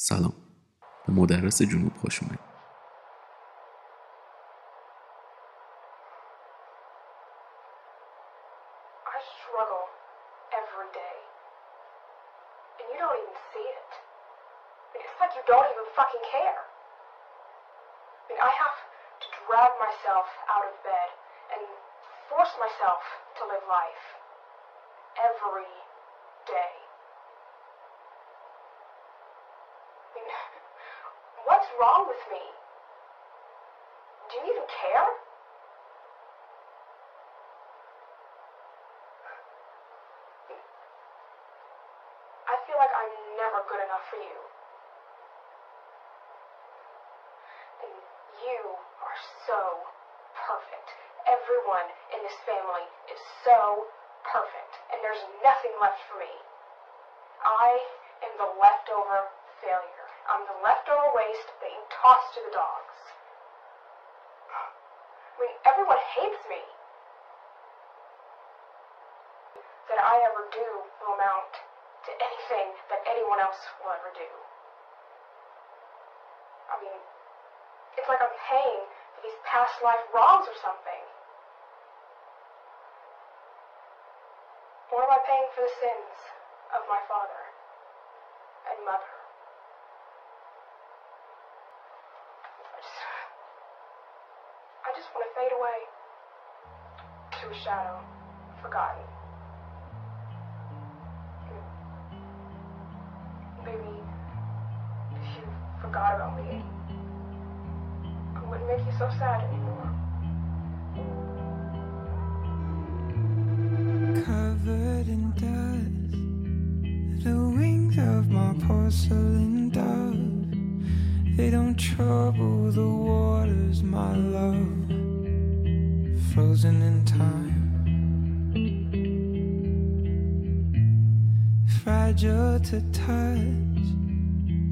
سلام. به مدرس جنوب خوش اومدید. For you. And you are so perfect. Everyone in this family is so perfect. And there's nothing left for me. I am the leftover failure. I'm the leftover waste that you toss to the dogs. I mean, everyone hates me. That I ever do will amount to anything that anyone else will ever do. I mean, it's like I'm paying for these past life wrongs or something. Or am I paying for the sins of my father and mother? I just, I just want to fade away to a shadow, forgotten. Forgot about me, it wouldn't make you so sad anymore. covered in dust. The wings of my porcelain dove, they don't trouble the waters, my love. Frozen in time, fragile to touch.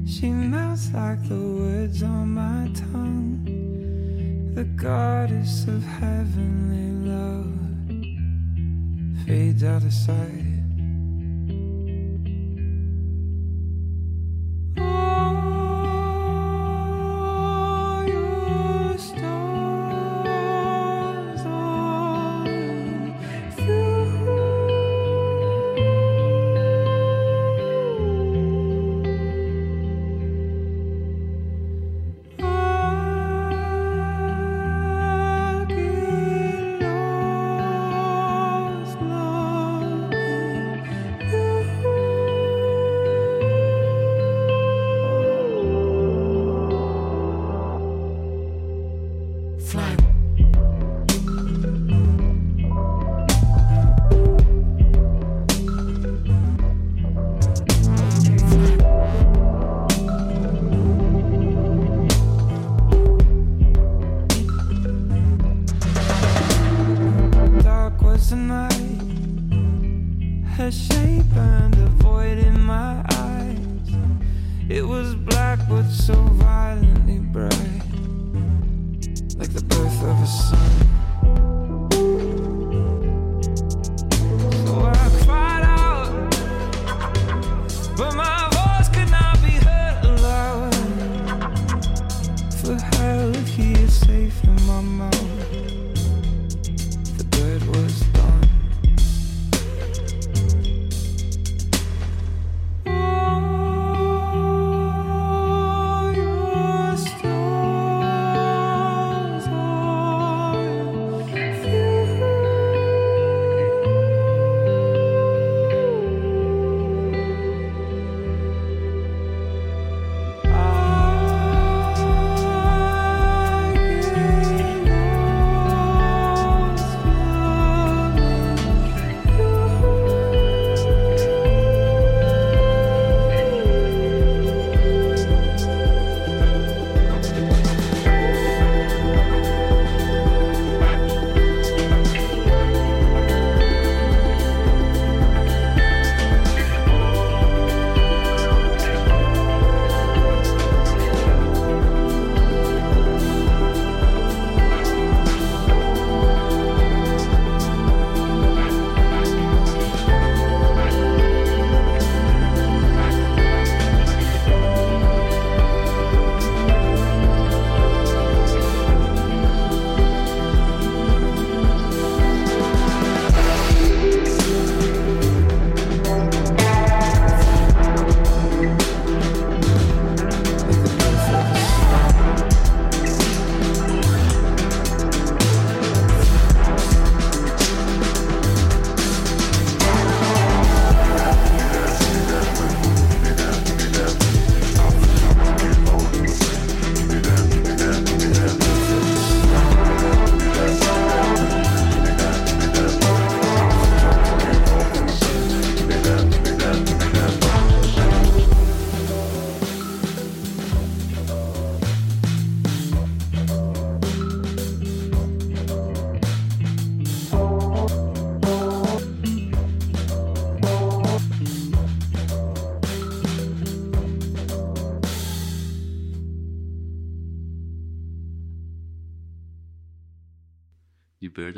She melts like the words on my tongue. The goddess of heavenly love fades out of sight.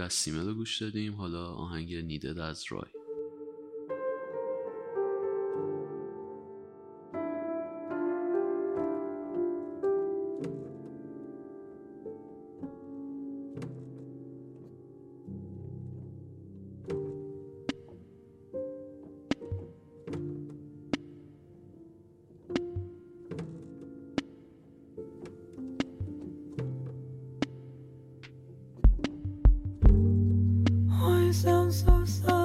از رو گوش دادیم. حالا آهنگ نیدد از رای. sound so sad.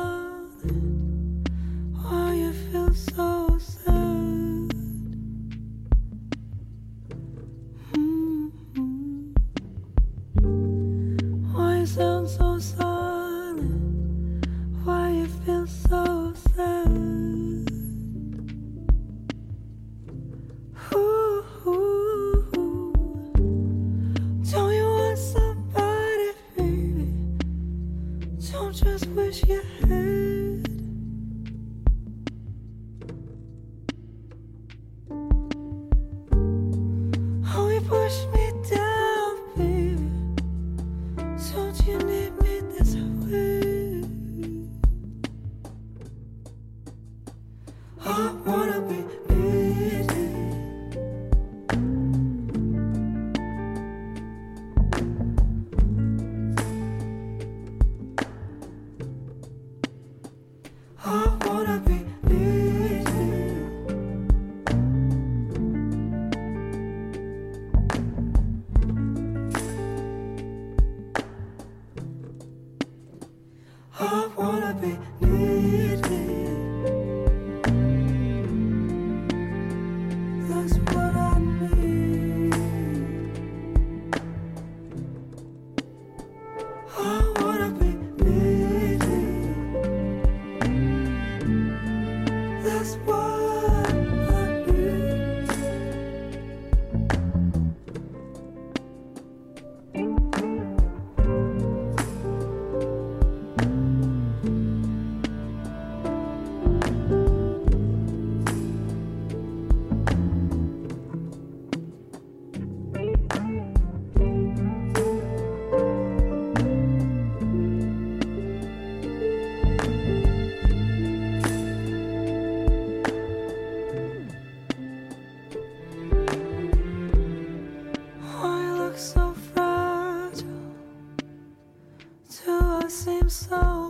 seems so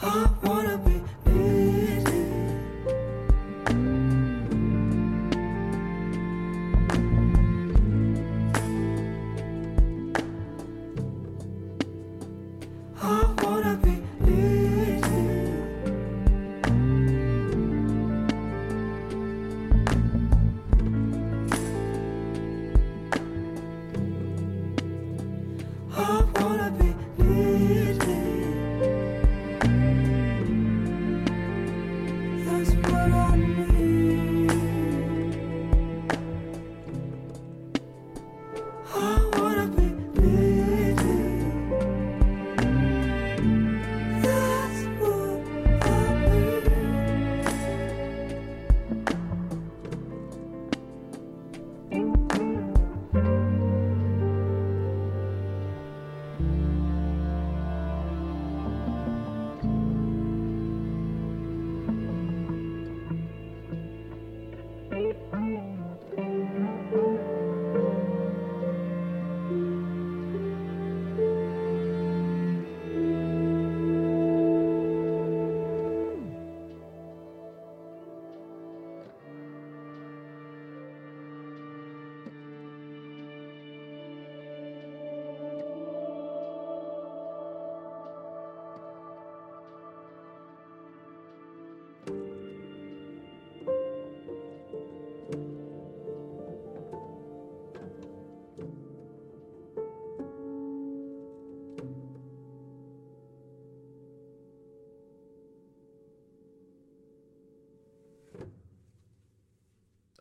I wanna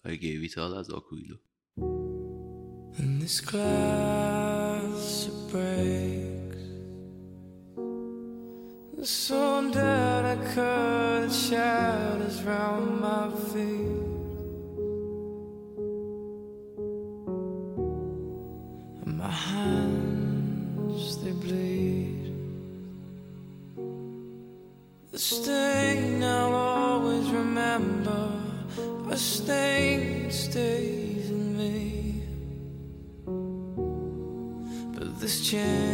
I gave it all as Aquilo. And this glass it breaks. The some that I cut shout is round my feet. And my hands they bleed. The stain I'll always remember. A stain. kitchen.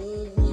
Oh.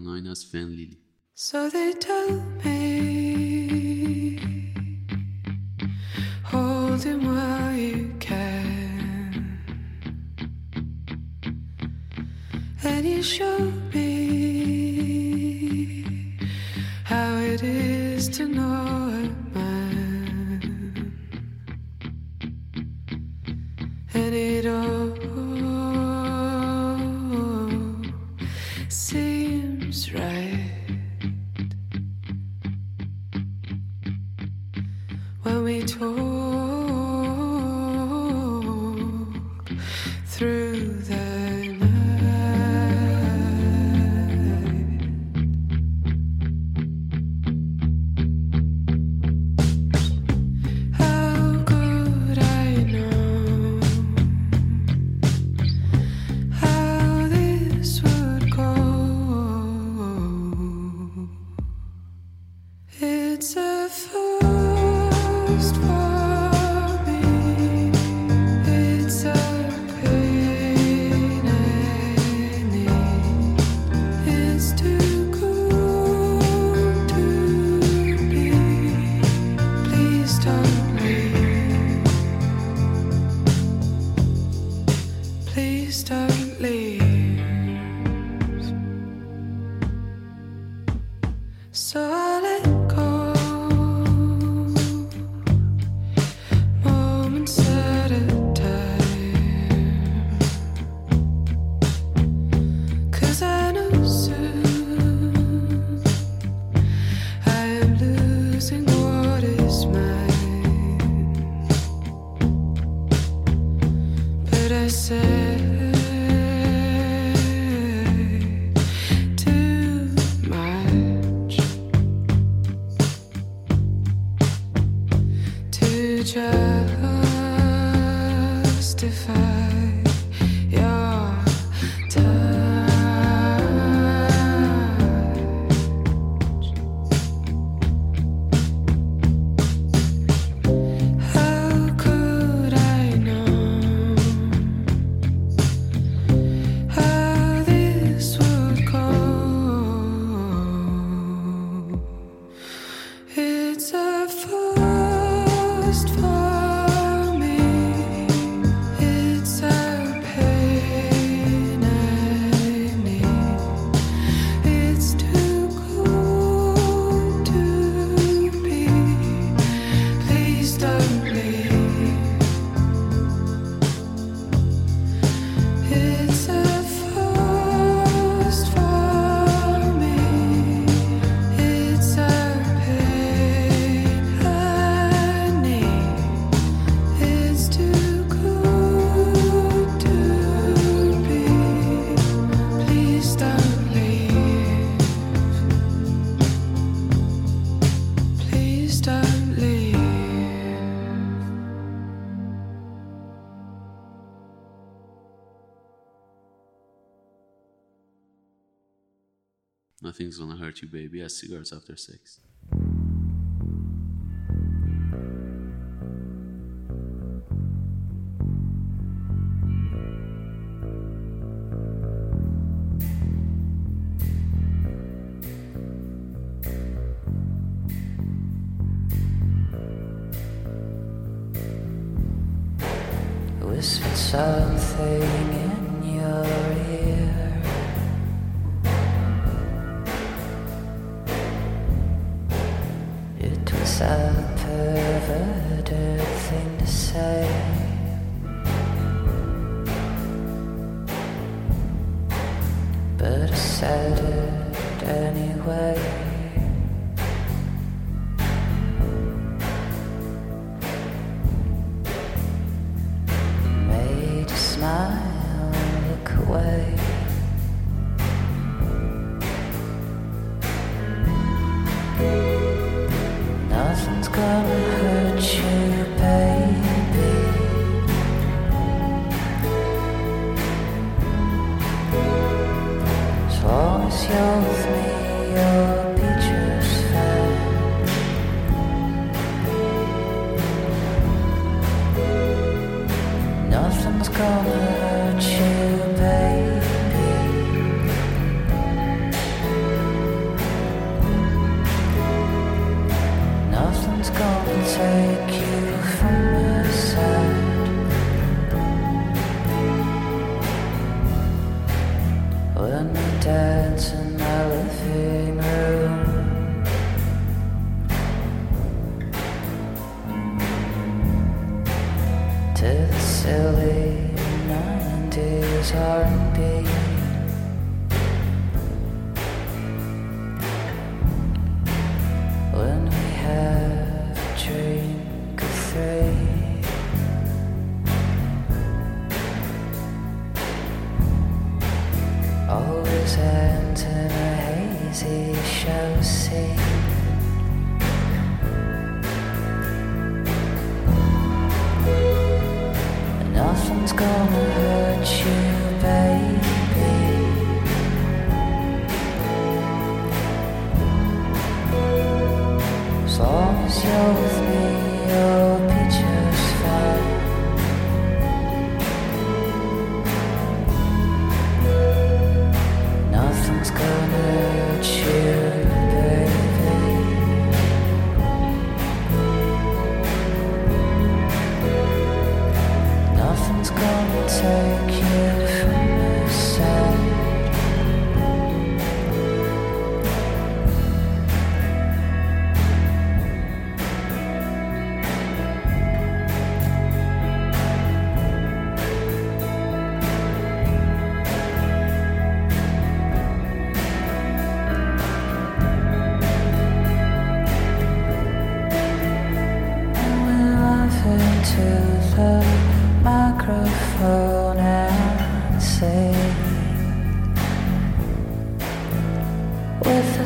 known as Lily. So they tell me, hold him while you can, and you show me how it is to know. Nothing's gonna hurt you, baby, as cigarettes after sex. whispered something in your ear. It's a perverted thing to say. But I said it anyway. It's silly 90s heartbeat.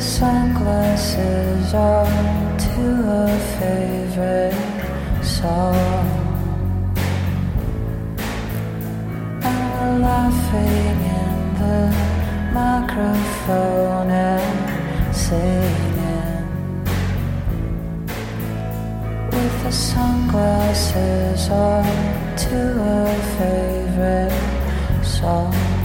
Sunglasses on to a favorite song. And we're laughing in the microphone and singing with the sunglasses on to a favorite song.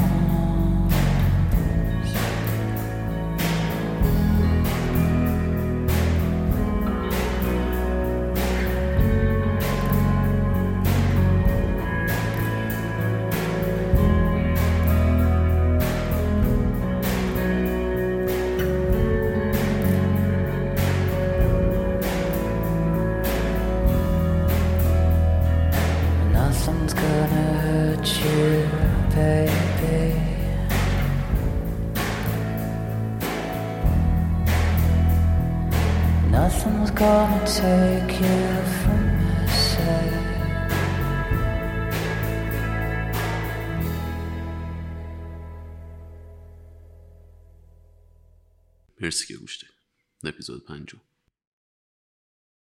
Gonna